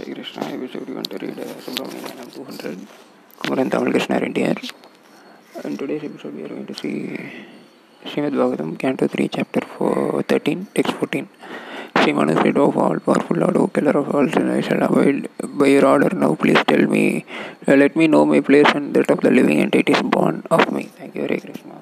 Hare Krishna, I wish everyone to read uh, Subramanian Nam 200, Kumaran Tamil Krishna Reddy In today's episode, we are going to see Srimad Bhagavatam, Canto 3, Chapter 4, 13, Text 14. Srimanu said, of all powerful Lord, O killer of all sin, I shall avoid by your order now. Please tell me, uh, let me know my place and that of the living entities born of me. Thank you, Hare Krishna.